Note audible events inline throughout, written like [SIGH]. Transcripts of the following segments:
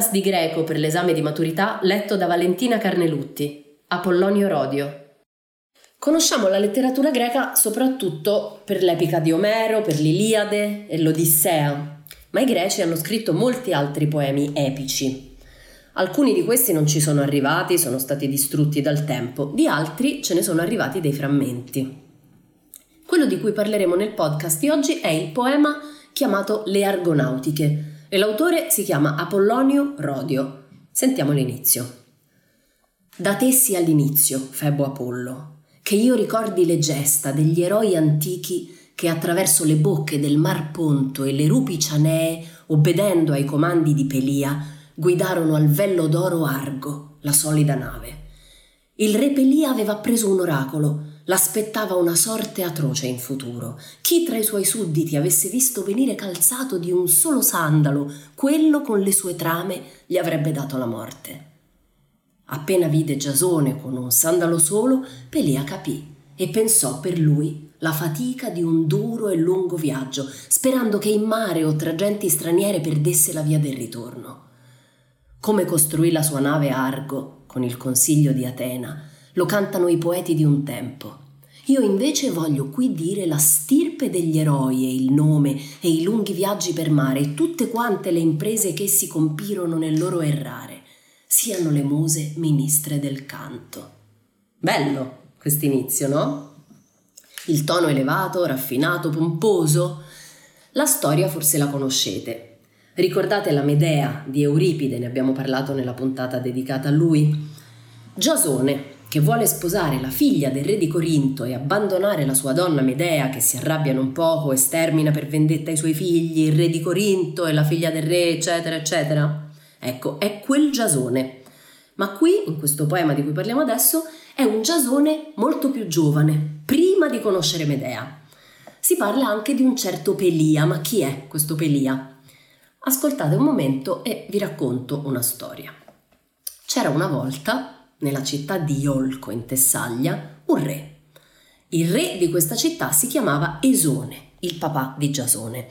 Podcast di greco per l'esame di maturità letto da Valentina Carnelutti, Apollonio Rodio. Conosciamo la letteratura greca soprattutto per l'epica di Omero, per l'Iliade e l'Odissea, ma i greci hanno scritto molti altri poemi epici. Alcuni di questi non ci sono arrivati, sono stati distrutti dal tempo, di altri ce ne sono arrivati dei frammenti. Quello di cui parleremo nel podcast di oggi è il poema chiamato Le Argonautiche e l'autore si chiama Apollonio Rodio. Sentiamo l'inizio. Da te sia all'inizio, Febo Apollo, che io ricordi le gesta degli eroi antichi che attraverso le bocche del Mar Ponto e le rupi cianee, obbedendo ai comandi di Pelia, guidarono al vello d'oro Argo, la solida nave. Il re Pelia aveva preso un oracolo, l'aspettava una sorte atroce in futuro. Chi tra i suoi sudditi avesse visto venire calzato di un solo sandalo, quello con le sue trame gli avrebbe dato la morte. Appena vide Giasone con un sandalo solo, Pelia capì e pensò per lui la fatica di un duro e lungo viaggio, sperando che in mare o tra genti straniere perdesse la via del ritorno. Come costruì la sua nave Argo, con il consiglio di Atena, lo cantano i poeti di un tempo. Io invece voglio qui dire la stirpe degli eroi e il nome e i lunghi viaggi per mare e tutte quante le imprese che essi compirono nel loro errare, siano le muse ministre del canto. Bello quest'inizio, no? Il tono elevato, raffinato, pomposo. La storia forse la conoscete. Ricordate la Medea di Euripide, ne abbiamo parlato nella puntata dedicata a lui? Giasone, che vuole sposare la figlia del re di Corinto e abbandonare la sua donna Medea, che si arrabbia non poco e stermina per vendetta i suoi figli, il re di Corinto e la figlia del re, eccetera, eccetera. Ecco, è quel Giasone. Ma qui, in questo poema di cui parliamo adesso, è un Giasone molto più giovane, prima di conoscere Medea. Si parla anche di un certo Pelia, ma chi è questo Pelia? Ascoltate un momento e vi racconto una storia. C'era una volta, nella città di Iolco in Tessaglia, un re. Il re di questa città si chiamava Esone, il papà di Giasone.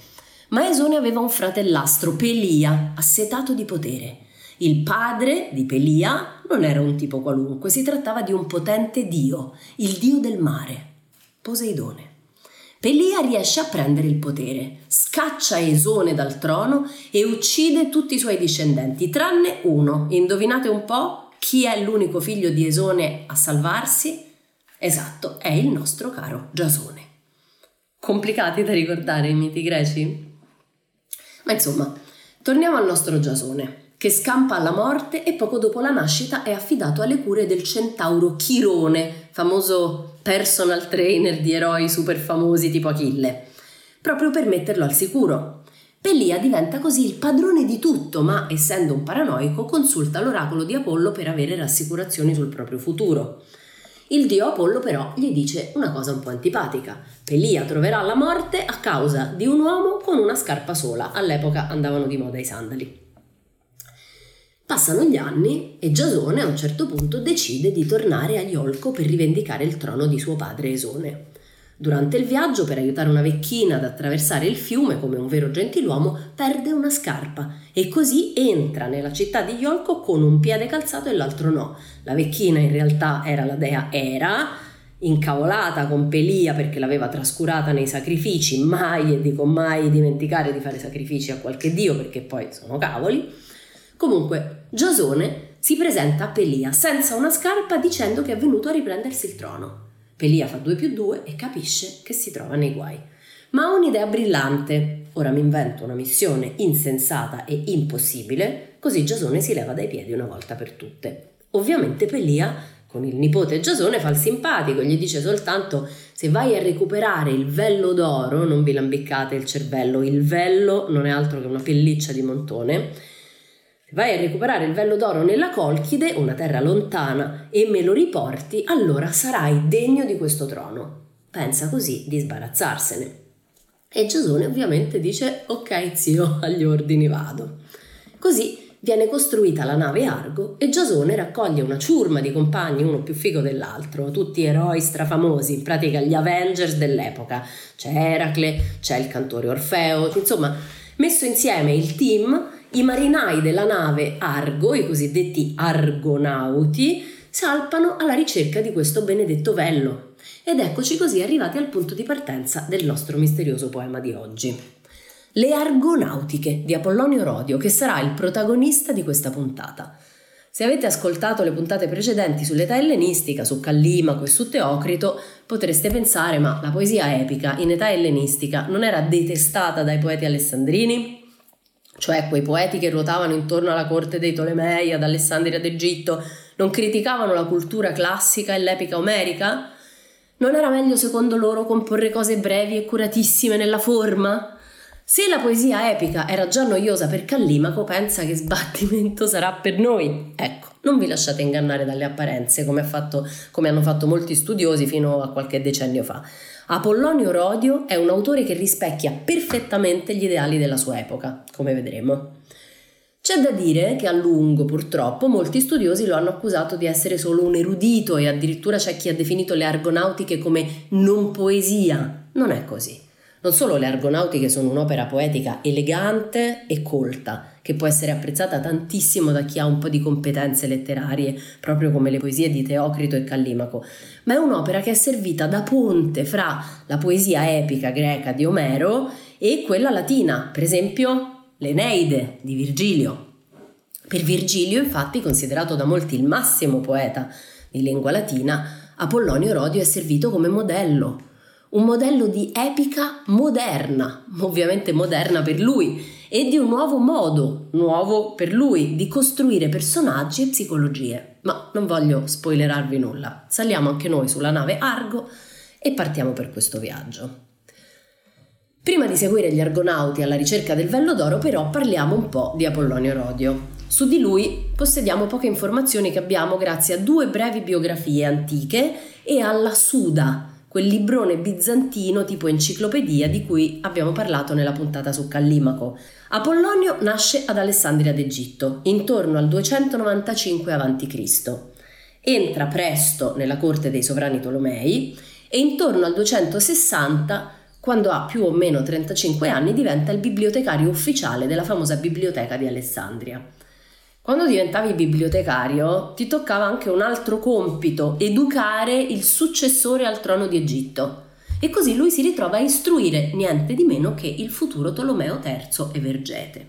Ma Esone aveva un fratellastro, Pelia, assetato di potere. Il padre di Pelia non era un tipo qualunque, si trattava di un potente dio, il dio del mare, Poseidone. Pelia riesce a prendere il potere, scaccia Esone dal trono e uccide tutti i suoi discendenti, tranne uno. Indovinate un po' chi è l'unico figlio di Esone a salvarsi? Esatto, è il nostro caro Giasone. Complicati da ricordare i miti greci? Ma insomma, torniamo al nostro Giasone, che scampa alla morte e poco dopo la nascita è affidato alle cure del centauro Chirone, famoso personal trainer di eroi super famosi tipo Achille, proprio per metterlo al sicuro. Pelia diventa così il padrone di tutto, ma essendo un paranoico consulta l'oracolo di Apollo per avere rassicurazioni sul proprio futuro. Il dio Apollo però gli dice una cosa un po' antipatica. Pelia troverà la morte a causa di un uomo con una scarpa sola. All'epoca andavano di moda i sandali. Passano gli anni e Giasone a un certo punto decide di tornare a Iolco per rivendicare il trono di suo padre Esone. Durante il viaggio, per aiutare una vecchina ad attraversare il fiume come un vero gentiluomo, perde una scarpa e così entra nella città di Iolco con un piede calzato e l'altro no. La vecchina in realtà era la dea Era, incavolata con Pelia perché l'aveva trascurata nei sacrifici, mai e dico mai dimenticare di fare sacrifici a qualche dio perché poi sono cavoli. Comunque, Giasone si presenta a Pelia senza una scarpa dicendo che è venuto a riprendersi il trono. Pelia fa 2 più 2 e capisce che si trova nei guai. Ma ha un'idea brillante. Ora mi invento una missione insensata e impossibile, così Giasone si leva dai piedi una volta per tutte. Ovviamente Pelia con il nipote Giasone fa il simpatico, gli dice soltanto se vai a recuperare il vello d'oro, non vi lambiccate il cervello, il vello non è altro che una pelliccia di montone, vai a recuperare il vello d'oro nella Colchide, una terra lontana, e me lo riporti, allora sarai degno di questo trono. Pensa così di sbarazzarsene. E Giasone ovviamente dice ok zio, [LAUGHS] agli ordini vado. Così viene costruita la nave Argo e Giasone raccoglie una ciurma di compagni, uno più figo dell'altro, tutti eroi strafamosi, in pratica gli Avengers dell'epoca. C'è Eracle, c'è il cantore Orfeo, insomma, messo insieme il team, i marinai della nave Argo, i cosiddetti argonauti, salpano alla ricerca di questo benedetto vello. Ed eccoci così arrivati al punto di partenza del nostro misterioso poema di oggi. Le Argonautiche di Apollonio Rodio, che sarà il protagonista di questa puntata. Se avete ascoltato le puntate precedenti sull'età ellenistica, su Callimaco e su Teocrito, potreste pensare, ma la poesia epica in età ellenistica non era detestata dai poeti alessandrini? Cioè quei poeti che ruotavano intorno alla corte dei Tolomei, ad Alessandria d'Egitto, non criticavano la cultura classica e l'epica omerica? Non era meglio secondo loro comporre cose brevi e curatissime nella forma? Se la poesia epica era già noiosa per Callimaco, pensa che sbattimento sarà per noi. Ecco, non vi lasciate ingannare dalle apparenze, come, fatto, come hanno fatto molti studiosi fino a qualche decennio fa. Apollonio Rodio è un autore che rispecchia perfettamente gli ideali della sua epoca, come vedremo. C'è da dire che a lungo, purtroppo, molti studiosi lo hanno accusato di essere solo un erudito e addirittura c'è chi ha definito le argonautiche come non poesia. Non è così. Non solo le Argonautiche sono un'opera poetica elegante e colta, che può essere apprezzata tantissimo da chi ha un po' di competenze letterarie, proprio come le poesie di Teocrito e Callimaco, ma è un'opera che è servita da ponte fra la poesia epica greca di Omero e quella latina, per esempio l'Eneide di Virgilio. Per Virgilio, infatti, considerato da molti il massimo poeta di lingua latina, Apollonio Rodio è servito come modello un modello di epica moderna, ovviamente moderna per lui, e di un nuovo modo, nuovo per lui, di costruire personaggi e psicologie. Ma non voglio spoilerarvi nulla, saliamo anche noi sulla nave Argo e partiamo per questo viaggio. Prima di seguire gli argonauti alla ricerca del vello d'oro, però, parliamo un po' di Apollonio Rodio. Su di lui possediamo poche informazioni che abbiamo grazie a due brevi biografie antiche e alla Suda, quel librone bizantino tipo enciclopedia di cui abbiamo parlato nella puntata su Callimaco. Apollonio nasce ad Alessandria d'Egitto, intorno al 295 a.C. Entra presto nella corte dei sovrani Tolomei e intorno al 260 quando ha più o meno 35 anni diventa il bibliotecario ufficiale della famosa biblioteca di Alessandria. Quando diventavi bibliotecario ti toccava anche un altro compito, educare il successore al trono di Egitto. E così lui si ritrova a istruire niente di meno che il futuro Tolomeo III Evergete.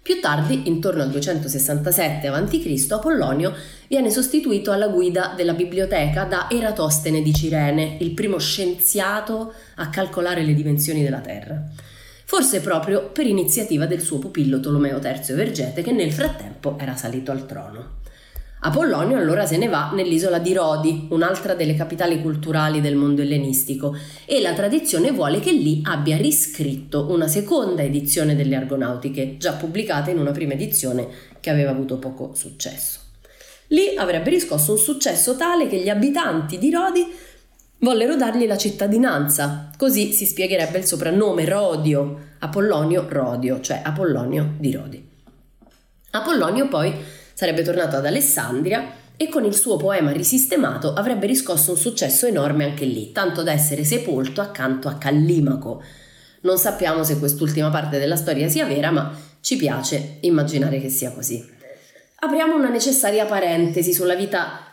Più tardi, intorno al 267 a.C., Apollonio viene sostituito alla guida della biblioteca da Eratostene di Cirene, il primo scienziato a calcolare le dimensioni della Terra forse proprio per iniziativa del suo pupillo Tolomeo III Vergete che nel frattempo era salito al trono. Apollonio allora se ne va nell'isola di Rodi, un'altra delle capitali culturali del mondo ellenistico, e la tradizione vuole che lì abbia riscritto una seconda edizione delle Argonautiche, già pubblicata in una prima edizione che aveva avuto poco successo. Lì avrebbe riscosso un successo tale che gli abitanti di Rodi vollero dargli la cittadinanza, così si spiegherebbe il soprannome Rodio, Apollonio Rodio, cioè Apollonio di Rodi. Apollonio poi sarebbe tornato ad Alessandria e con il suo poema risistemato avrebbe riscosso un successo enorme anche lì, tanto da essere sepolto accanto a Callimaco. Non sappiamo se quest'ultima parte della storia sia vera, ma ci piace immaginare che sia così. Apriamo una necessaria parentesi sulla vita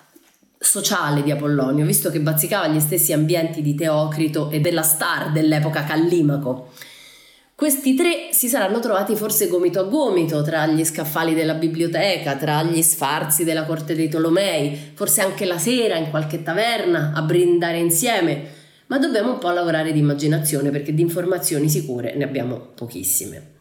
sociale di Apollonio, visto che bazzicava gli stessi ambienti di Teocrito e della star dell'epoca Callimaco. Questi tre si saranno trovati forse gomito a gomito tra gli scaffali della biblioteca, tra gli sfarzi della corte dei Tolomei, forse anche la sera in qualche taverna a brindare insieme, ma dobbiamo un po' lavorare di immaginazione perché di informazioni sicure ne abbiamo pochissime.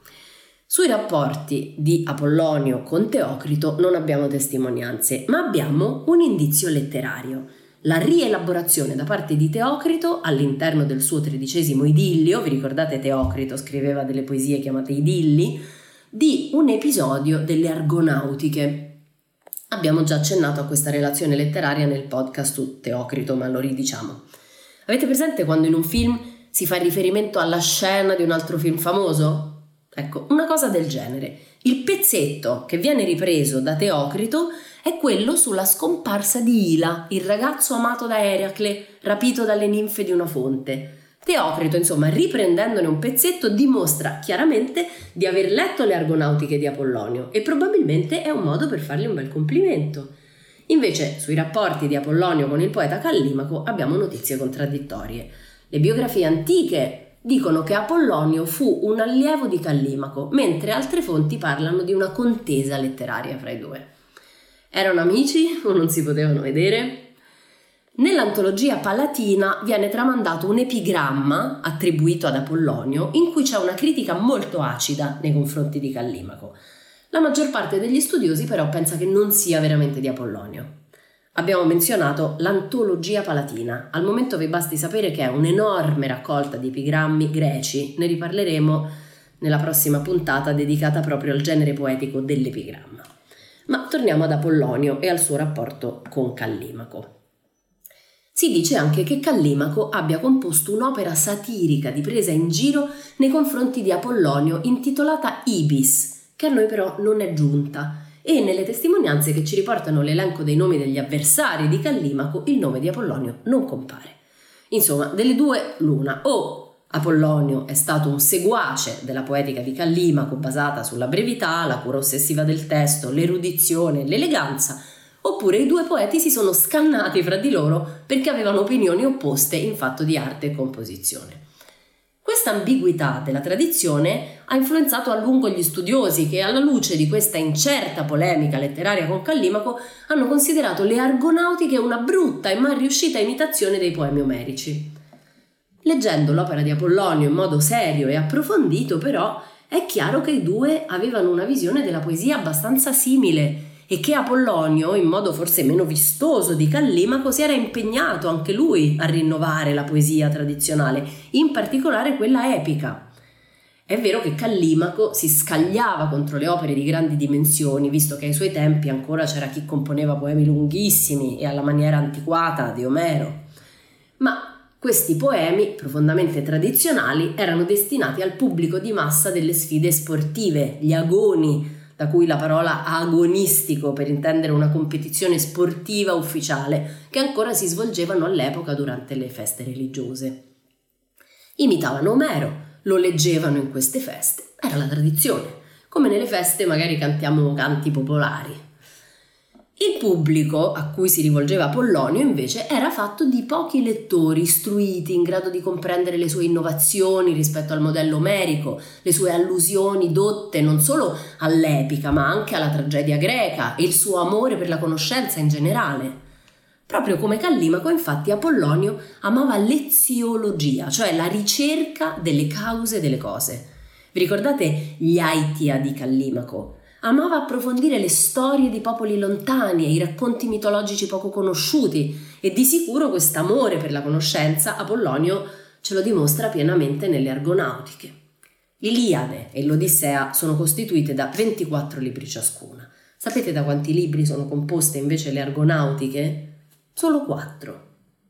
Sui rapporti di Apollonio con Teocrito non abbiamo testimonianze, ma abbiamo un indizio letterario. La rielaborazione da parte di Teocrito all'interno del suo tredicesimo idillio, vi ricordate Teocrito scriveva delle poesie chiamate idilli, di un episodio delle Argonautiche. Abbiamo già accennato a questa relazione letteraria nel podcast su Teocrito, ma lo ridiciamo. Avete presente quando in un film si fa riferimento alla scena di un altro film famoso? Ecco, una cosa del genere. Il pezzetto che viene ripreso da Teocrito è quello sulla scomparsa di Ila, il ragazzo amato da Eracle, rapito dalle ninfe di una fonte. Teocrito, insomma, riprendendone un pezzetto, dimostra chiaramente di aver letto le argonautiche di Apollonio e probabilmente è un modo per fargli un bel complimento. Invece, sui rapporti di Apollonio con il poeta Callimaco abbiamo notizie contraddittorie. Le biografie antiche dicono che Apollonio fu un allievo di Callimaco, mentre altre fonti parlano di una contesa letteraria fra i due. Erano amici o [LAUGHS] non si potevano vedere? Nell'antologia palatina viene tramandato un epigramma attribuito ad Apollonio in cui c'è una critica molto acida nei confronti di Callimaco. La maggior parte degli studiosi però pensa che non sia veramente di Apollonio. Abbiamo menzionato l'antologia palatina. Al momento vi basti sapere che è un'enorme raccolta di epigrammi greci. Ne riparleremo nella prossima puntata dedicata proprio al genere poetico dell'epigramma. Ma torniamo ad Apollonio e al suo rapporto con Callimaco. Si dice anche che Callimaco abbia composto un'opera satirica di presa in giro nei confronti di Apollonio intitolata Ibis, che a noi però non è giunta e nelle testimonianze che ci riportano l'elenco dei nomi degli avversari di Callimaco il nome di Apollonio non compare. Insomma, delle due l'una, o Apollonio è stato un seguace della poetica di Callimaco basata sulla brevità, la cura ossessiva del testo, l'erudizione, l'eleganza, oppure i due poeti si sono scannati fra di loro perché avevano opinioni opposte in fatto di arte e composizione. Questa ambiguità della tradizione ha influenzato a lungo gli studiosi che, alla luce di questa incerta polemica letteraria con Callimaco, hanno considerato le Argonautiche una brutta e mal riuscita imitazione dei poemi omerici. Leggendo l'opera di Apollonio in modo serio e approfondito, però, è chiaro che i due avevano una visione della poesia abbastanza simile e che Apollonio, in modo forse meno vistoso di Callimaco, si era impegnato anche lui a rinnovare la poesia tradizionale, in particolare quella epica. È vero che Callimaco si scagliava contro le opere di grandi dimensioni, visto che ai suoi tempi ancora c'era chi componeva poemi lunghissimi e alla maniera antiquata di Omero. Ma questi poemi, profondamente tradizionali, erano destinati al pubblico di massa delle sfide sportive, gli agoni, da cui la parola agonistico per intendere una competizione sportiva ufficiale che ancora si svolgevano all'epoca durante le feste religiose. Imitavano Omero, lo leggevano in queste feste, era la tradizione, come nelle feste magari cantiamo canti popolari. Il pubblico a cui si rivolgeva Apollonio invece era fatto di pochi lettori istruiti in grado di comprendere le sue innovazioni rispetto al modello omerico, le sue allusioni dotte non solo all'epica ma anche alla tragedia greca e il suo amore per la conoscenza in generale. Proprio come Callimaco, infatti, Apollonio amava l'eziologia, cioè la ricerca delle cause delle cose. Vi ricordate gli Aitia di Callimaco? Amava approfondire le storie di popoli lontani e i racconti mitologici poco conosciuti e di sicuro quest'amore per la conoscenza Apollonio ce lo dimostra pienamente nelle Argonautiche. L'Iliade e l'Odissea sono costituite da 24 libri ciascuna. Sapete da quanti libri sono composte invece le Argonautiche? Solo quattro.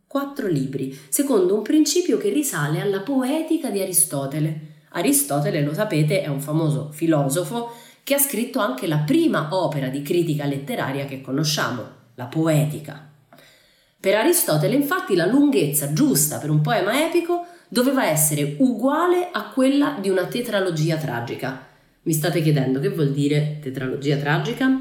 Quattro libri, secondo un principio che risale alla poetica di Aristotele. Aristotele, lo sapete, è un famoso filosofo che ha scritto anche la prima opera di critica letteraria che conosciamo, la Poetica. Per Aristotele, infatti, la lunghezza giusta per un poema epico doveva essere uguale a quella di una tetralogia tragica. Mi state chiedendo che vuol dire tetralogia tragica?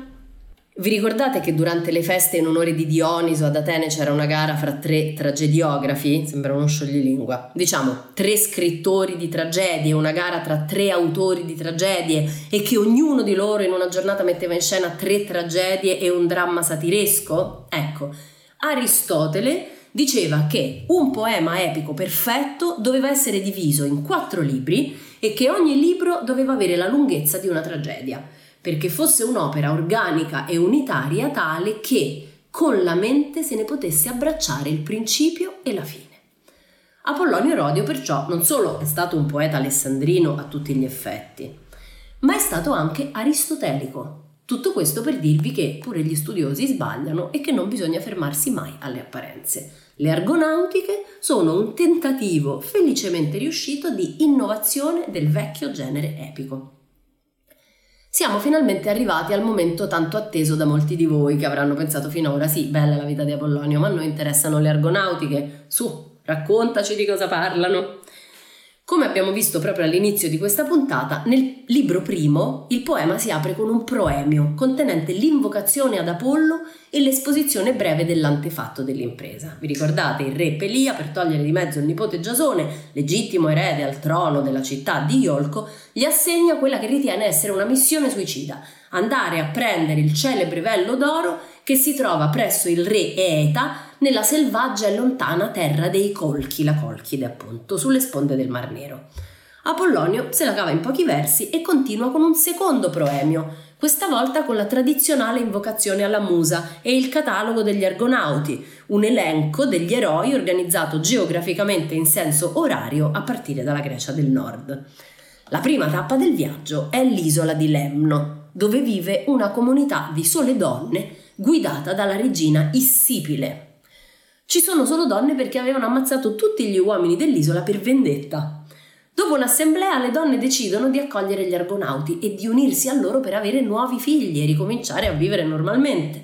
Vi ricordate che durante le feste in onore di Dioniso ad Atene c'era una gara fra tre tragediografi? Sembra uno scioglilingua. Diciamo, tre scrittori di tragedie, una gara tra tre autori di tragedie e che ognuno di loro in una giornata metteva in scena tre tragedie e un dramma satiresco? Ecco, Aristotele diceva che un poema epico perfetto doveva essere diviso in quattro libri e che ogni libro doveva avere la lunghezza di una tragedia, perché fosse un'opera organica e unitaria tale che con la mente se ne potesse abbracciare il principio e la fine. Apollonio Rodio perciò non solo è stato un poeta alessandrino a tutti gli effetti, ma è stato anche aristotelico, tutto questo per dirvi che pure gli studiosi sbagliano e che non bisogna fermarsi mai alle apparenze. Le argonautiche sono un tentativo felicemente riuscito di innovazione del vecchio genere epico. Siamo finalmente arrivati al momento tanto atteso da molti di voi che avranno pensato finora sì, bella la vita di Apollonio, ma a noi interessano le argonautiche. Su, raccontaci di cosa parlano. Come abbiamo visto proprio all'inizio di questa puntata, nel libro primo il poema si apre con un proemio contenente l'invocazione ad Apollo e l'esposizione breve dell'antefatto dell'impresa. Vi ricordate il re Pelia per togliere di mezzo il nipote Giasone, legittimo erede al trono della città di Iolco, gli assegna quella che ritiene essere una missione suicida, andare a prendere il celebre vello d'oro che si trova presso il re Eeta nella selvaggia e lontana terra dei Colchi, la Colchide appunto, sulle sponde del Mar Nero. Apollonio se la cava in pochi versi e continua con un secondo proemio, questa volta con la tradizionale invocazione alla musa e il catalogo degli argonauti, un elenco degli eroi organizzato geograficamente in senso orario a partire dalla Grecia del Nord. La prima tappa del viaggio è l'isola di Lemno, dove vive una comunità di sole donne guidata dalla regina Issipile, ci sono solo donne perché avevano ammazzato tutti gli uomini dell'isola per vendetta. Dopo un'assemblea le donne decidono di accogliere gli argonauti e di unirsi a loro per avere nuovi figli e ricominciare a vivere normalmente.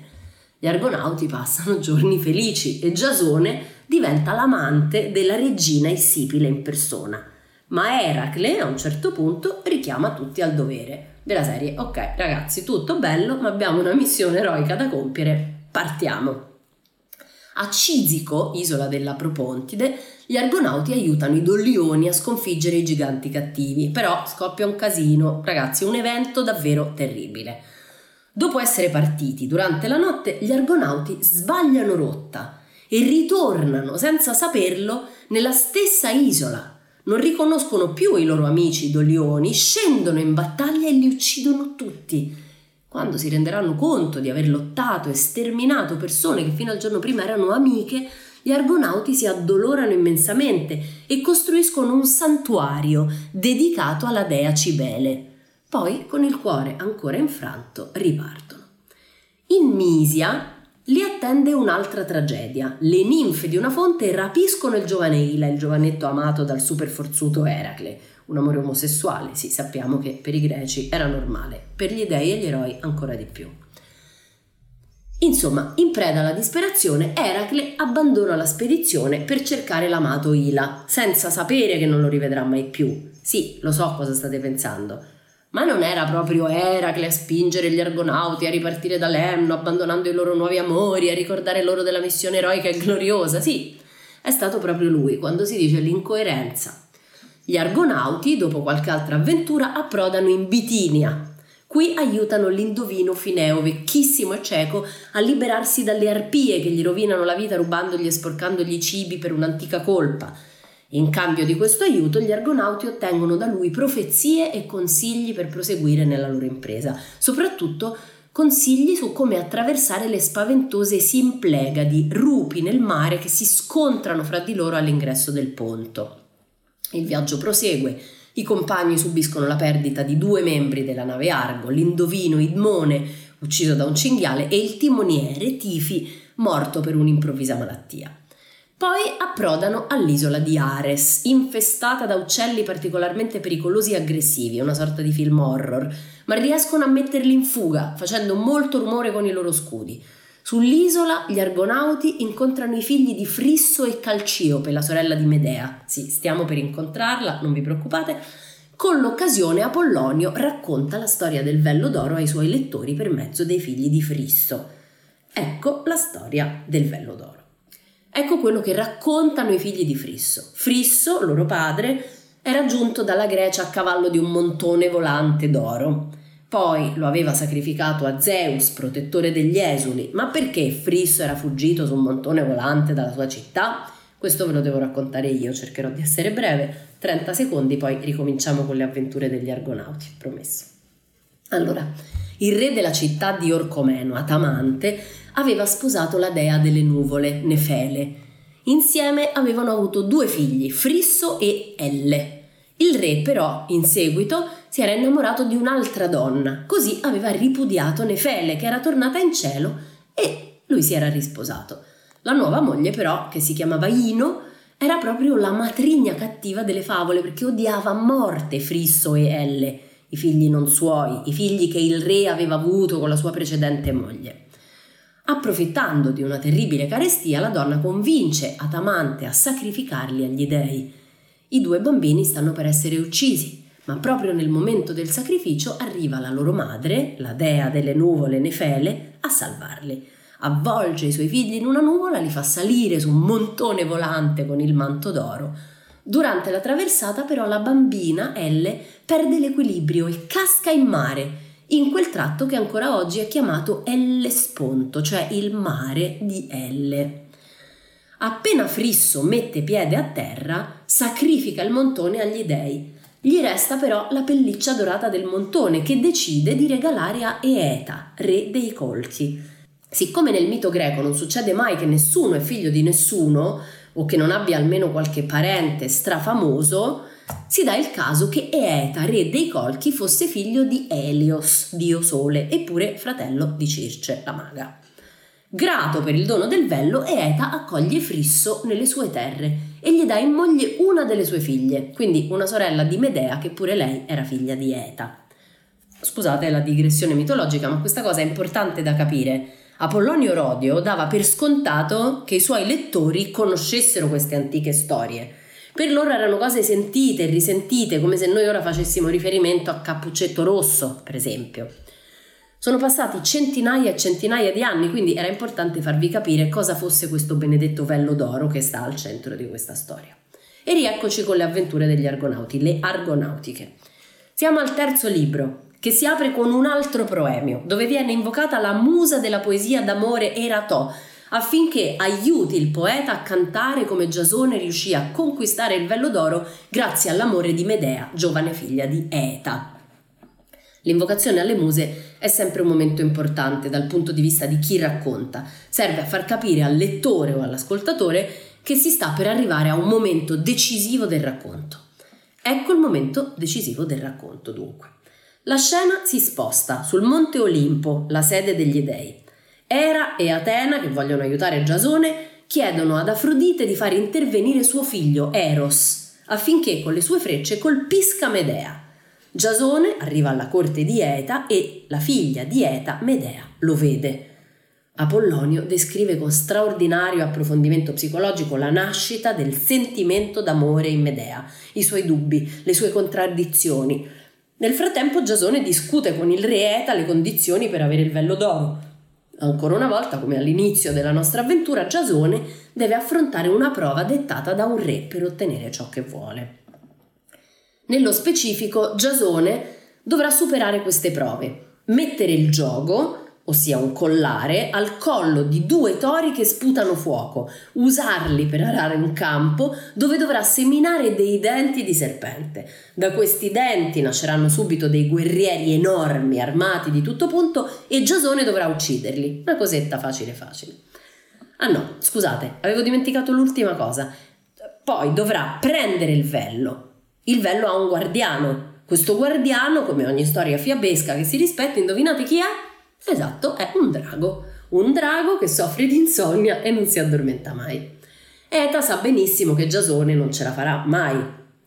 Gli argonauti passano [LAUGHS] giorni felici e Giasone diventa l'amante della regina Issipile in persona. Ma Eracle a un certo punto richiama tutti al dovere della serie ok ragazzi tutto bello ma abbiamo una missione eroica da compiere, partiamo. A Cisico, isola della Propontide, gli argonauti aiutano i dollioni a sconfiggere i giganti cattivi, però scoppia un casino, ragazzi, un evento davvero terribile. Dopo essere partiti durante la notte, gli argonauti sbagliano rotta e ritornano senza saperlo nella stessa isola. Non riconoscono più i loro amici dolioni, scendono in battaglia e li uccidono tutti quando si renderanno conto di aver lottato e sterminato persone che fino al giorno prima erano amiche, gli argonauti si addolorano immensamente e costruiscono un santuario dedicato alla dea Cibele. Poi, con il cuore ancora infranto, ripartono. In Misia li attende un'altra tragedia. Le ninfe di una fonte rapiscono il giovane Ila, il giovanetto amato dal superforzuto Eracle un amore omosessuale, sì, sappiamo che per i greci era normale, per gli dei e gli eroi ancora di più. Insomma, in preda alla disperazione, Eracle abbandona la spedizione per cercare l'amato Ila, senza sapere che non lo rivedrà mai più. Sì, lo so cosa state pensando, ma non era proprio Eracle a spingere gli argonauti a ripartire da Lemno, abbandonando i loro nuovi amori, a ricordare loro della missione eroica e gloriosa? Sì, è stato proprio lui, quando si dice l'incoerenza gli argonauti, dopo qualche altra avventura, approdano in Bitinia. Qui aiutano l'indovino Fineo, vecchissimo e cieco, a liberarsi dalle arpie che gli rovinano la vita rubandogli e sporcandogli i cibi per un'antica colpa. In cambio di questo aiuto, gli argonauti ottengono da lui profezie e consigli per proseguire nella loro impresa, soprattutto consigli su come attraversare le spaventose simplegadi, rupi nel mare che si scontrano fra di loro all'ingresso del ponto. Il viaggio prosegue. I compagni subiscono la perdita di due membri della nave Argo, l'indovino Idmone, ucciso da un cinghiale, e il timoniere Tifi, morto per un'improvvisa malattia. Poi approdano all'isola di Ares, infestata da uccelli particolarmente pericolosi e aggressivi, una sorta di film horror, ma riescono a metterli in fuga, facendo molto rumore con i loro scudi. Sull'isola gli argonauti incontrano i figli di Frisso e Calciope, la sorella di Medea. Sì, stiamo per incontrarla, non vi preoccupate. Con l'occasione Apollonio racconta la storia del vello d'oro ai suoi lettori per mezzo dei figli di Frisso. Ecco la storia del vello d'oro. Ecco quello che raccontano i figli di Frisso. Frisso, loro padre, era giunto dalla Grecia a cavallo di un montone volante d'oro. Poi lo aveva sacrificato a Zeus, protettore degli esuli, ma perché Frisso era fuggito su un montone volante dalla sua città? Questo ve lo devo raccontare io, cercherò di essere breve, 30 secondi, poi ricominciamo con le avventure degli Argonauti, promesso. Allora, il re della città di Orcomeno, Atamante, aveva sposato la dea delle nuvole, Nefele. Insieme avevano avuto due figli, Frisso e Elle. Il re però, in seguito, si era innamorato di un'altra donna, così aveva ripudiato Nefele, che era tornata in cielo, e lui si era risposato. La nuova moglie però, che si chiamava Ino, era proprio la matrigna cattiva delle favole perché odiava a morte Frisso e Elle, i figli non suoi, i figli che il re aveva avuto con la sua precedente moglie. Approfittando di una terribile carestia, la donna convince Atamante a sacrificarli agli dei. I due bambini stanno per essere uccisi ma proprio nel momento del sacrificio arriva la loro madre, la dea delle nuvole Nefele, a salvarli. Avvolge i suoi figli in una nuvola, li fa salire su un montone volante con il manto d'oro. Durante la traversata però la bambina, Elle, perde l'equilibrio e casca in mare, in quel tratto che ancora oggi è chiamato Ellesponto, cioè il mare di Elle. Appena Frisso mette piede a terra, sacrifica il montone agli dei gli resta però la pelliccia dorata del montone che decide di regalare a Eeta, re dei colchi. Siccome nel mito greco non succede mai che nessuno è figlio di nessuno, o che non abbia almeno qualche parente strafamoso, si dà il caso che Eeta, re dei colchi, fosse figlio di Elios, dio sole, eppure fratello di Circe, la maga. Grato per il dono del vello, Eeta accoglie Frisso nelle sue terre e gli dà in moglie una delle sue figlie, quindi una sorella di Medea che pure lei era figlia di Eta. Scusate la digressione mitologica, ma questa cosa è importante da capire. Apollonio Rodio dava per scontato che i suoi lettori conoscessero queste antiche storie. Per loro erano cose sentite e risentite, come se noi ora facessimo riferimento a Cappuccetto Rosso, per esempio. Sono passati centinaia e centinaia di anni, quindi era importante farvi capire cosa fosse questo benedetto vello d'oro che sta al centro di questa storia. E rieccoci con le avventure degli Argonauti, le Argonautiche. Siamo al terzo libro, che si apre con un altro proemio, dove viene invocata la musa della poesia d'amore Eratò, affinché aiuti il poeta a cantare come Giasone riuscì a conquistare il vello d'oro grazie all'amore di Medea, giovane figlia di Eta. L'invocazione alle muse è sempre un momento importante dal punto di vista di chi racconta, serve a far capire al lettore o all'ascoltatore che si sta per arrivare a un momento decisivo del racconto. Ecco il momento decisivo del racconto, dunque. La scena si sposta sul monte Olimpo, la sede degli dei. Era e Atena, che vogliono aiutare Giasone, chiedono ad Afrodite di far intervenire suo figlio Eros, affinché con le sue frecce colpisca Medea. Giasone arriva alla corte di Eta e la figlia di Eta, Medea, lo vede. Apollonio descrive con straordinario approfondimento psicologico la nascita del sentimento d'amore in Medea, i suoi dubbi, le sue contraddizioni. Nel frattempo Giasone discute con il re Eta le condizioni per avere il vello d'oro. Ancora una volta, come all'inizio della nostra avventura, Giasone deve affrontare una prova dettata da un re per ottenere ciò che vuole. Nello specifico, Giasone dovrà superare queste prove, mettere il gioco, ossia un collare, al collo di due tori che sputano fuoco, usarli per arare un campo dove dovrà seminare dei denti di serpente. Da questi denti nasceranno subito dei guerrieri enormi, armati di tutto punto, e Giasone dovrà ucciderli. Una cosetta facile facile. Ah no, scusate, avevo dimenticato l'ultima cosa. Poi dovrà prendere il vello, il vello ha un guardiano. Questo guardiano, come ogni storia fiabesca che si rispetta, indovinate chi è? Esatto, è un drago. Un drago che soffre di insonnia e non si addormenta mai. Eta sa benissimo che Giasone non ce la farà mai.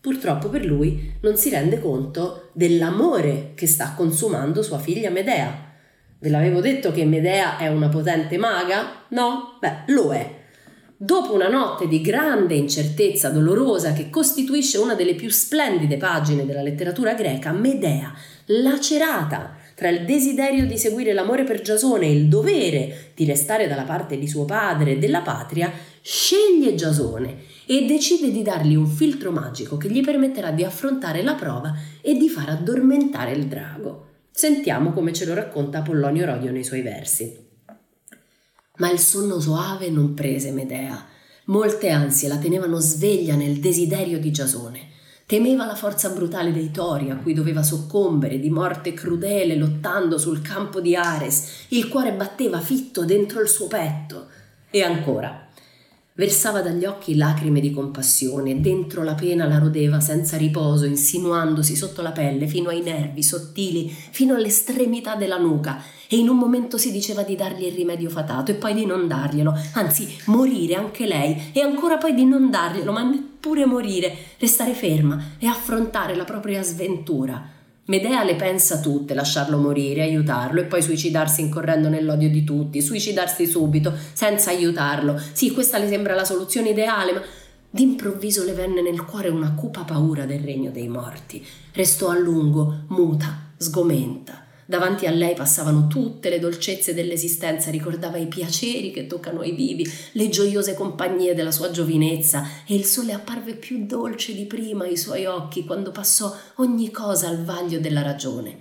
Purtroppo per lui non si rende conto dell'amore che sta consumando sua figlia Medea. Ve l'avevo detto che Medea è una potente maga? No? Beh, lo è. Dopo una notte di grande incertezza dolorosa che costituisce una delle più splendide pagine della letteratura greca, Medea, lacerata tra il desiderio di seguire l'amore per Giasone e il dovere di restare dalla parte di suo padre e della patria, sceglie Giasone e decide di dargli un filtro magico che gli permetterà di affrontare la prova e di far addormentare il drago. Sentiamo come ce lo racconta Apollonio Rodio nei suoi versi. Ma il sonno soave non prese Medea. Molte ansie la tenevano sveglia nel desiderio di Giasone. Temeva la forza brutale dei tori a cui doveva soccombere di morte crudele lottando sul campo di Ares. Il cuore batteva fitto dentro il suo petto. E ancora, Versava dagli occhi lacrime di compassione, dentro la pena la rodeva senza riposo, insinuandosi sotto la pelle fino ai nervi sottili, fino all'estremità della nuca, e in un momento si diceva di dargli il rimedio fatato e poi di non darglielo, anzi morire anche lei, e ancora poi di non darglielo, ma neppure morire, restare ferma e affrontare la propria sventura. Medea le pensa tutte, lasciarlo morire, aiutarlo e poi suicidarsi incorrendo nell'odio di tutti, suicidarsi subito, senza aiutarlo. Sì, questa le sembra la soluzione ideale, ma d'improvviso le venne nel cuore una cupa paura del regno dei morti. Restò a lungo, muta, sgomenta. Davanti a lei passavano tutte le dolcezze dell'esistenza, ricordava i piaceri che toccano ai vivi, le gioiose compagnie della sua giovinezza e il sole apparve più dolce di prima ai suoi occhi quando passò ogni cosa al vaglio della ragione.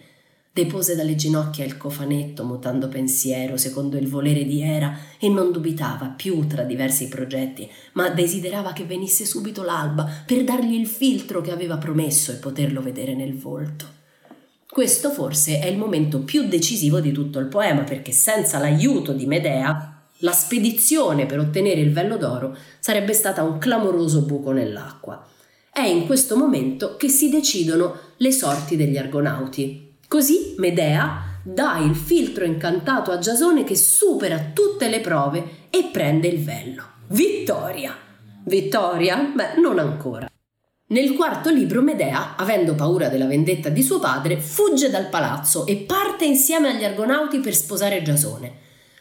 Depose dalle ginocchia il cofanetto mutando pensiero secondo il volere di Era e non dubitava più tra diversi progetti, ma desiderava che venisse subito l'alba per dargli il filtro che aveva promesso e poterlo vedere nel volto. Questo forse è il momento più decisivo di tutto il poema, perché senza l'aiuto di Medea, la spedizione per ottenere il vello d'oro sarebbe stata un clamoroso buco nell'acqua. È in questo momento che si decidono le sorti degli argonauti. Così Medea dà il filtro incantato a Giasone che supera tutte le prove e prende il vello. Vittoria! Vittoria? Beh, non ancora. Nel quarto libro Medea, avendo paura della vendetta di suo padre, fugge dal palazzo e parte insieme agli argonauti per sposare Giasone.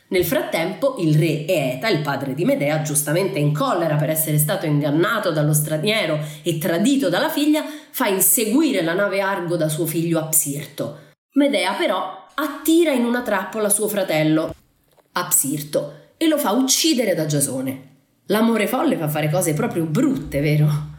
Nel frattempo il re Eeta, il padre di Medea, giustamente in collera per essere stato ingannato dallo straniero e tradito dalla figlia, fa inseguire la nave Argo da suo figlio Apsirto. Medea però attira in una trappola suo fratello, Apsirto, e lo fa uccidere da Giasone. L'amore folle fa fare cose proprio brutte, vero?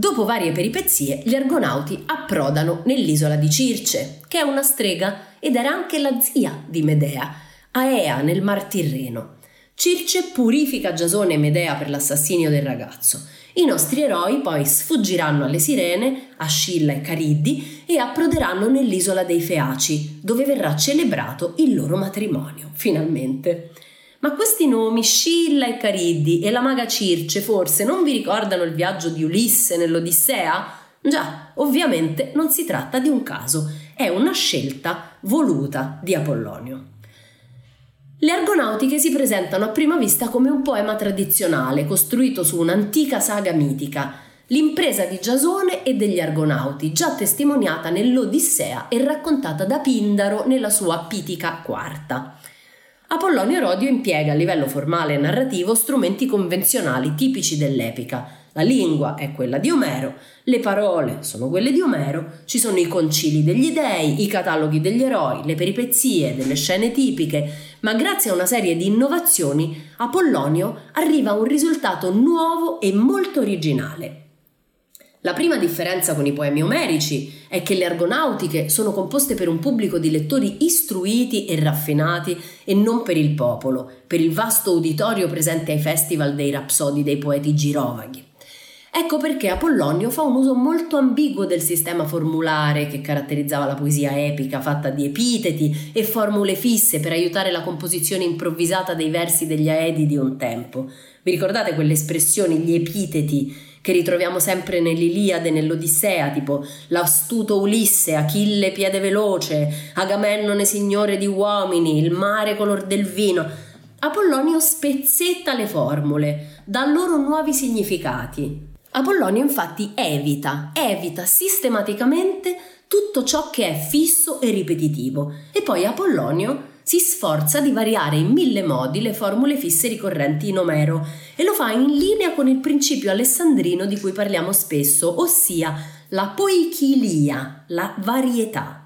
Dopo varie peripezie, gli argonauti approdano nell'isola di Circe, che è una strega ed era anche la zia di Medea, Aea nel Mar Tirreno. Circe purifica Giasone e Medea per l'assassinio del ragazzo. I nostri eroi poi sfuggiranno alle sirene, a Scilla e Cariddi e approderanno nell'isola dei Feaci, dove verrà celebrato il loro matrimonio, finalmente. Ma questi nomi, Scilla e Cariddi e la maga Circe, forse non vi ricordano il viaggio di Ulisse nell'Odissea? Già, ovviamente non si tratta di un caso, è una scelta voluta di Apollonio. Le Argonautiche si presentano a prima vista come un poema tradizionale costruito su un'antica saga mitica, l'impresa di Giasone e degli Argonauti, già testimoniata nell'Odissea e raccontata da Pindaro nella sua Pitica quarta. Apollonio Rodio impiega a livello formale e narrativo strumenti convenzionali tipici dell'epica. La lingua è quella di Omero, le parole sono quelle di Omero, ci sono i concili degli dei, i cataloghi degli eroi, le peripezie, delle scene tipiche, ma grazie a una serie di innovazioni Apollonio arriva a un risultato nuovo e molto originale. La prima differenza con i poemi omerici è che le argonautiche sono composte per un pubblico di lettori istruiti e raffinati e non per il popolo, per il vasto uditorio presente ai festival dei rapsodi dei poeti girovaghi. Ecco perché Apollonio fa un uso molto ambiguo del sistema formulare che caratterizzava la poesia epica, fatta di epiteti e formule fisse per aiutare la composizione improvvisata dei versi degli Aedi di un tempo. Vi ricordate quelle espressioni, gli epiteti? Che ritroviamo sempre nell'Iliade nell'Odissea, tipo l'astuto Ulisse, Achille piede veloce, Agamennone signore di uomini, il mare color del vino. Apollonio spezzetta le formule, dà loro nuovi significati. Apollonio infatti evita, evita sistematicamente tutto ciò che è fisso e ripetitivo e poi Apollonio si sforza di variare in mille modi le formule fisse ricorrenti in Omero e lo fa in linea con il principio alessandrino di cui parliamo spesso, ossia la poichilia, la varietà.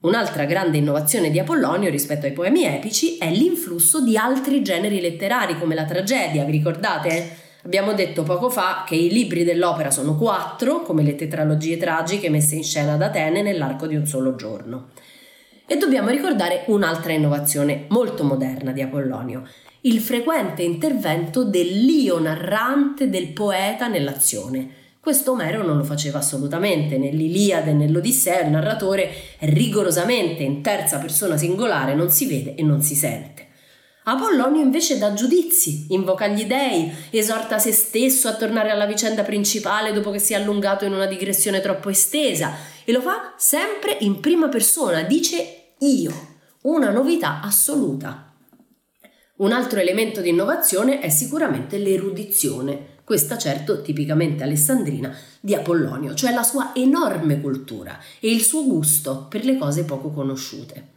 Un'altra grande innovazione di Apollonio rispetto ai poemi epici è l'influsso di altri generi letterari come la tragedia, vi ricordate? Abbiamo detto poco fa che i libri dell'opera sono quattro, come le tetralogie tragiche messe in scena ad Atene nell'arco di un solo giorno. E dobbiamo ricordare un'altra innovazione molto moderna di Apollonio, il frequente intervento dell'io narrante del poeta nell'azione. Questo Omero non lo faceva assolutamente, nell'Iliade e nell'Odissea il narratore è rigorosamente in terza persona singolare, non si vede e non si sente. Apollonio invece dà giudizi, invoca gli dei, esorta se stesso a tornare alla vicenda principale dopo che si è allungato in una digressione troppo estesa e lo fa sempre in prima persona, dice io, una novità assoluta. Un altro elemento di innovazione è sicuramente l'erudizione, questa certo tipicamente alessandrina di Apollonio, cioè la sua enorme cultura e il suo gusto per le cose poco conosciute.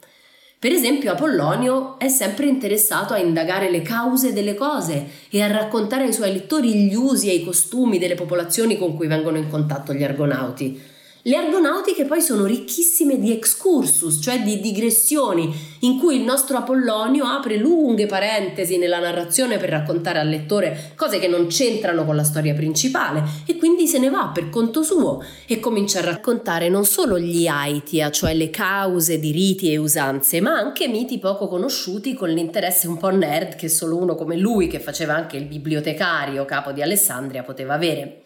Per esempio, Apollonio è sempre interessato a indagare le cause delle cose e a raccontare ai suoi lettori gli usi e i costumi delle popolazioni con cui vengono in contatto gli argonauti. Le argonautiche poi sono ricchissime di excursus, cioè di digressioni, in cui il nostro Apollonio apre lunghe parentesi nella narrazione per raccontare al lettore cose che non c'entrano con la storia principale e quindi se ne va per conto suo e comincia a raccontare non solo gli Aitia, cioè le cause di riti e usanze, ma anche miti poco conosciuti con l'interesse un po' nerd che solo uno come lui, che faceva anche il bibliotecario capo di Alessandria, poteva avere.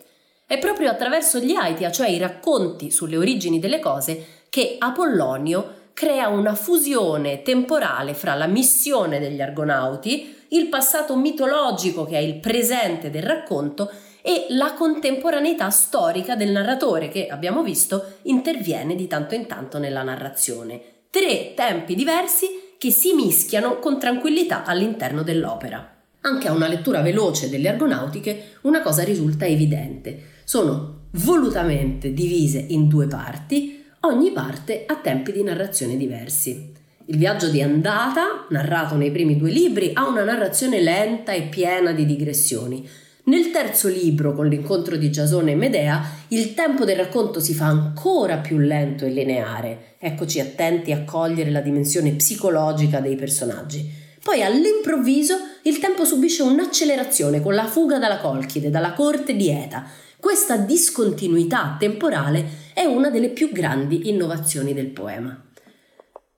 È proprio attraverso gli Aitia, cioè i racconti sulle origini delle cose, che Apollonio crea una fusione temporale fra la missione degli Argonauti, il passato mitologico che è il presente del racconto e la contemporaneità storica del narratore che, abbiamo visto, interviene di tanto in tanto nella narrazione. Tre tempi diversi che si mischiano con tranquillità all'interno dell'opera. Anche a una lettura veloce delle Argonautiche una cosa risulta evidente sono volutamente divise in due parti, ogni parte ha tempi di narrazione diversi. Il viaggio di andata, narrato nei primi due libri, ha una narrazione lenta e piena di digressioni. Nel terzo libro, con l'incontro di Giasone e Medea, il tempo del racconto si fa ancora più lento e lineare. Eccoci attenti a cogliere la dimensione psicologica dei personaggi. Poi all'improvviso il tempo subisce un'accelerazione con la fuga dalla Colchide, dalla corte di Eta, questa discontinuità temporale è una delle più grandi innovazioni del poema.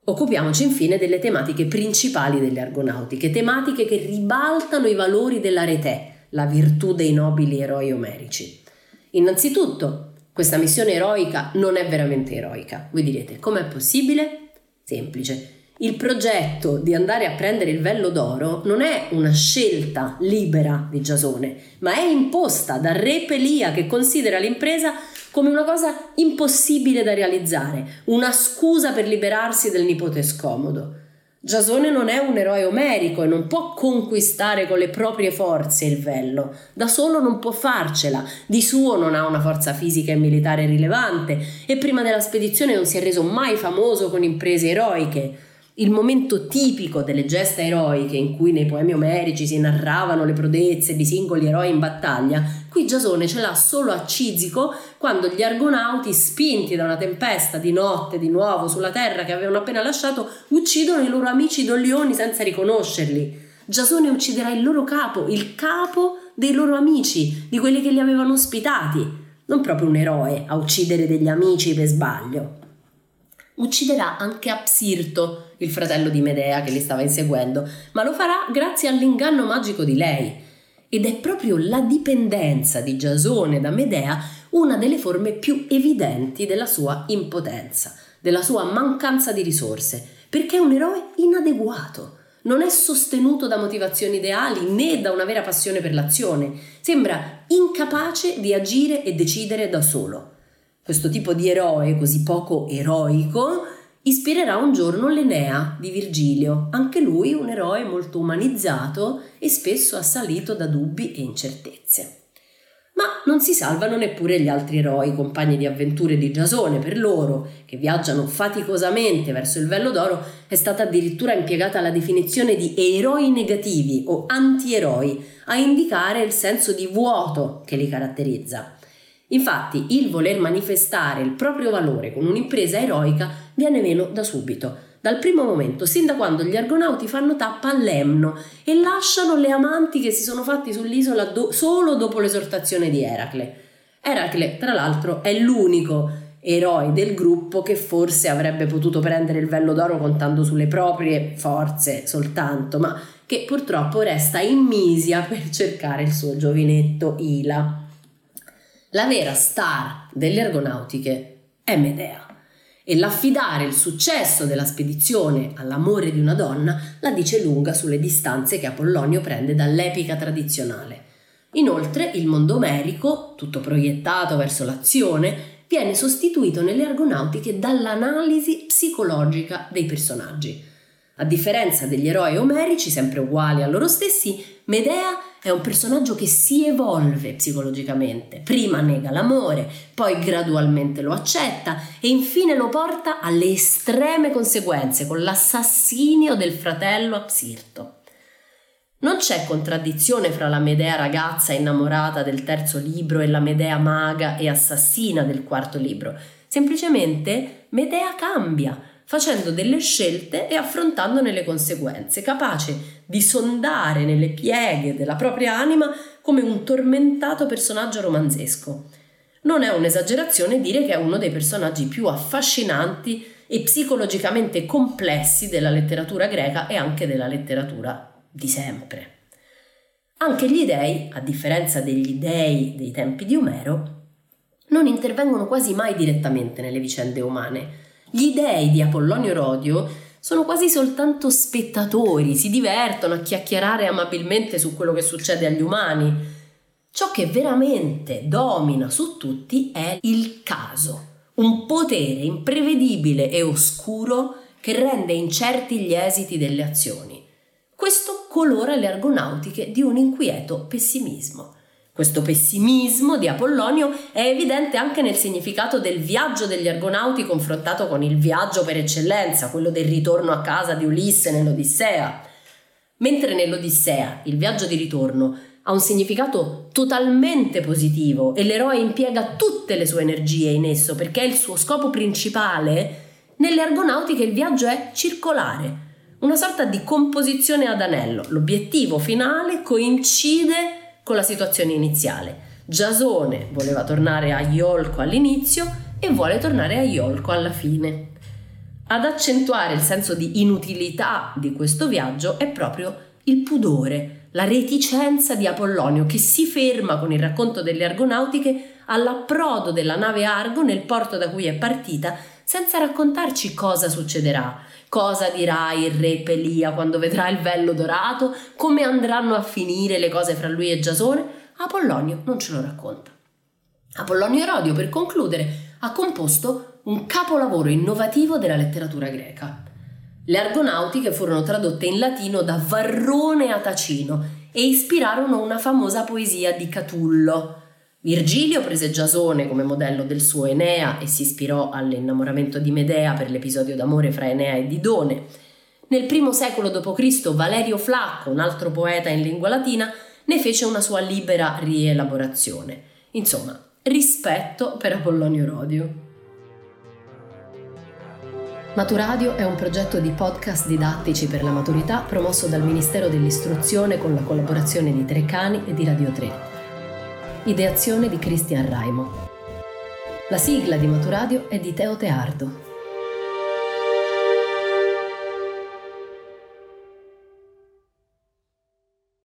Occupiamoci infine delle tematiche principali delle argonautiche, tematiche che ribaltano i valori della retè, la virtù dei nobili eroi omerici. Innanzitutto, questa missione eroica non è veramente eroica. Voi direte, com'è possibile? Semplice. Il progetto di andare a prendere il vello d'oro non è una scelta libera di Giasone, ma è imposta da Re Pelia che considera l'impresa come una cosa impossibile da realizzare, una scusa per liberarsi del nipote scomodo. Giasone non è un eroe omerico e non può conquistare con le proprie forze il vello, da solo non può farcela, di suo non ha una forza fisica e militare rilevante e prima della spedizione non si è reso mai famoso con imprese eroiche il momento tipico delle gesta eroiche in cui nei poemi omerici si narravano le prodezze di singoli eroi in battaglia, qui Giasone ce l'ha solo a Cizico quando gli argonauti, spinti da una tempesta di notte di nuovo sulla terra che avevano appena lasciato, uccidono i loro amici doglioni senza riconoscerli. Giasone ucciderà il loro capo, il capo dei loro amici, di quelli che li avevano ospitati. Non proprio un eroe a uccidere degli amici per sbaglio ucciderà anche Apsirto, il fratello di Medea che li stava inseguendo, ma lo farà grazie all'inganno magico di lei. Ed è proprio la dipendenza di Giasone da Medea una delle forme più evidenti della sua impotenza, della sua mancanza di risorse, perché è un eroe inadeguato. Non è sostenuto da motivazioni ideali né da una vera passione per l'azione. Sembra incapace di agire e decidere da solo. Questo tipo di eroe così poco eroico ispirerà un giorno l'Enea di Virgilio, anche lui un eroe molto umanizzato e spesso assalito da dubbi e incertezze. Ma non si salvano neppure gli altri eroi, compagni di avventure di Giasone, per loro, che viaggiano faticosamente verso il vello d'oro, è stata addirittura impiegata la definizione di eroi negativi o antieroi, a indicare il senso di vuoto che li caratterizza. Infatti il voler manifestare il proprio valore con un'impresa eroica viene meno da subito, dal primo momento, sin da quando gli argonauti fanno tappa a Lemno e lasciano le amanti che si sono fatti sull'isola do- solo dopo l'esortazione di Eracle. Eracle, tra l'altro, è l'unico eroe del gruppo che forse avrebbe potuto prendere il vello d'oro contando sulle proprie forze soltanto, ma che purtroppo resta in misia per cercare il suo giovinetto Ila. La vera star delle argonautiche è Medea e l'affidare il successo della spedizione all'amore di una donna la dice lunga sulle distanze che Apollonio prende dall'epica tradizionale. Inoltre il mondo omerico, tutto proiettato verso l'azione, viene sostituito nelle argonautiche dall'analisi psicologica dei personaggi. A differenza degli eroi omerici, sempre uguali a loro stessi, Medea è un personaggio che si evolve psicologicamente. Prima nega l'amore, poi gradualmente lo accetta e infine lo porta alle estreme conseguenze con l'assassinio del fratello Apsirto. Non c'è contraddizione fra la Medea ragazza innamorata del terzo libro e la Medea maga e assassina del quarto libro. Semplicemente Medea cambia, facendo delle scelte e affrontandone le conseguenze, capace di sondare nelle pieghe della propria anima come un tormentato personaggio romanzesco. Non è un'esagerazione dire che è uno dei personaggi più affascinanti e psicologicamente complessi della letteratura greca e anche della letteratura di sempre. Anche gli dei, a differenza degli dei dei tempi di Omero, non intervengono quasi mai direttamente nelle vicende umane. Gli dei di Apollonio Rodio sono quasi soltanto spettatori, si divertono a chiacchierare amabilmente su quello che succede agli umani. Ciò che veramente domina su tutti è il caso, un potere imprevedibile e oscuro che rende incerti gli esiti delle azioni. Questo colora le argonautiche di un inquieto pessimismo. Questo pessimismo di Apollonio è evidente anche nel significato del viaggio degli Argonauti confrontato con il viaggio per eccellenza, quello del ritorno a casa di Ulisse nell'Odissea. Mentre nell'Odissea il viaggio di ritorno ha un significato totalmente positivo e l'eroe impiega tutte le sue energie in esso perché è il suo scopo principale, nelle Argonautiche il viaggio è circolare, una sorta di composizione ad anello. L'obiettivo finale coincide con la situazione iniziale. Giasone voleva tornare a Iolco all'inizio e vuole tornare a Iolco alla fine. Ad accentuare il senso di inutilità di questo viaggio è proprio il pudore, la reticenza di Apollonio che si ferma con il racconto delle Argonautiche all'approdo della nave Argo nel porto da cui è partita senza raccontarci cosa succederà, cosa dirà il re Pelia quando vedrà il vello dorato, come andranno a finire le cose fra lui e Giasone. Apollonio non ce lo racconta. Apollonio Erodio, per concludere, ha composto un capolavoro innovativo della letteratura greca. Le Argonautiche furono tradotte in latino da Varrone a Tacino e ispirarono una famosa poesia di Catullo, Virgilio prese Giasone come modello del suo Enea e si ispirò all'innamoramento di Medea per l'episodio d'amore fra Enea e Didone. Nel primo secolo d.C. Valerio Flacco, un altro poeta in lingua latina, ne fece una sua libera rielaborazione. Insomma, rispetto per Apollonio Rodio. Maturadio è un progetto di podcast didattici per la maturità promosso dal Ministero dell'Istruzione con la collaborazione di Treccani e di Radio 3. Ideazione di Cristian Raimo. La sigla di Maturadio è di Teo Teardo.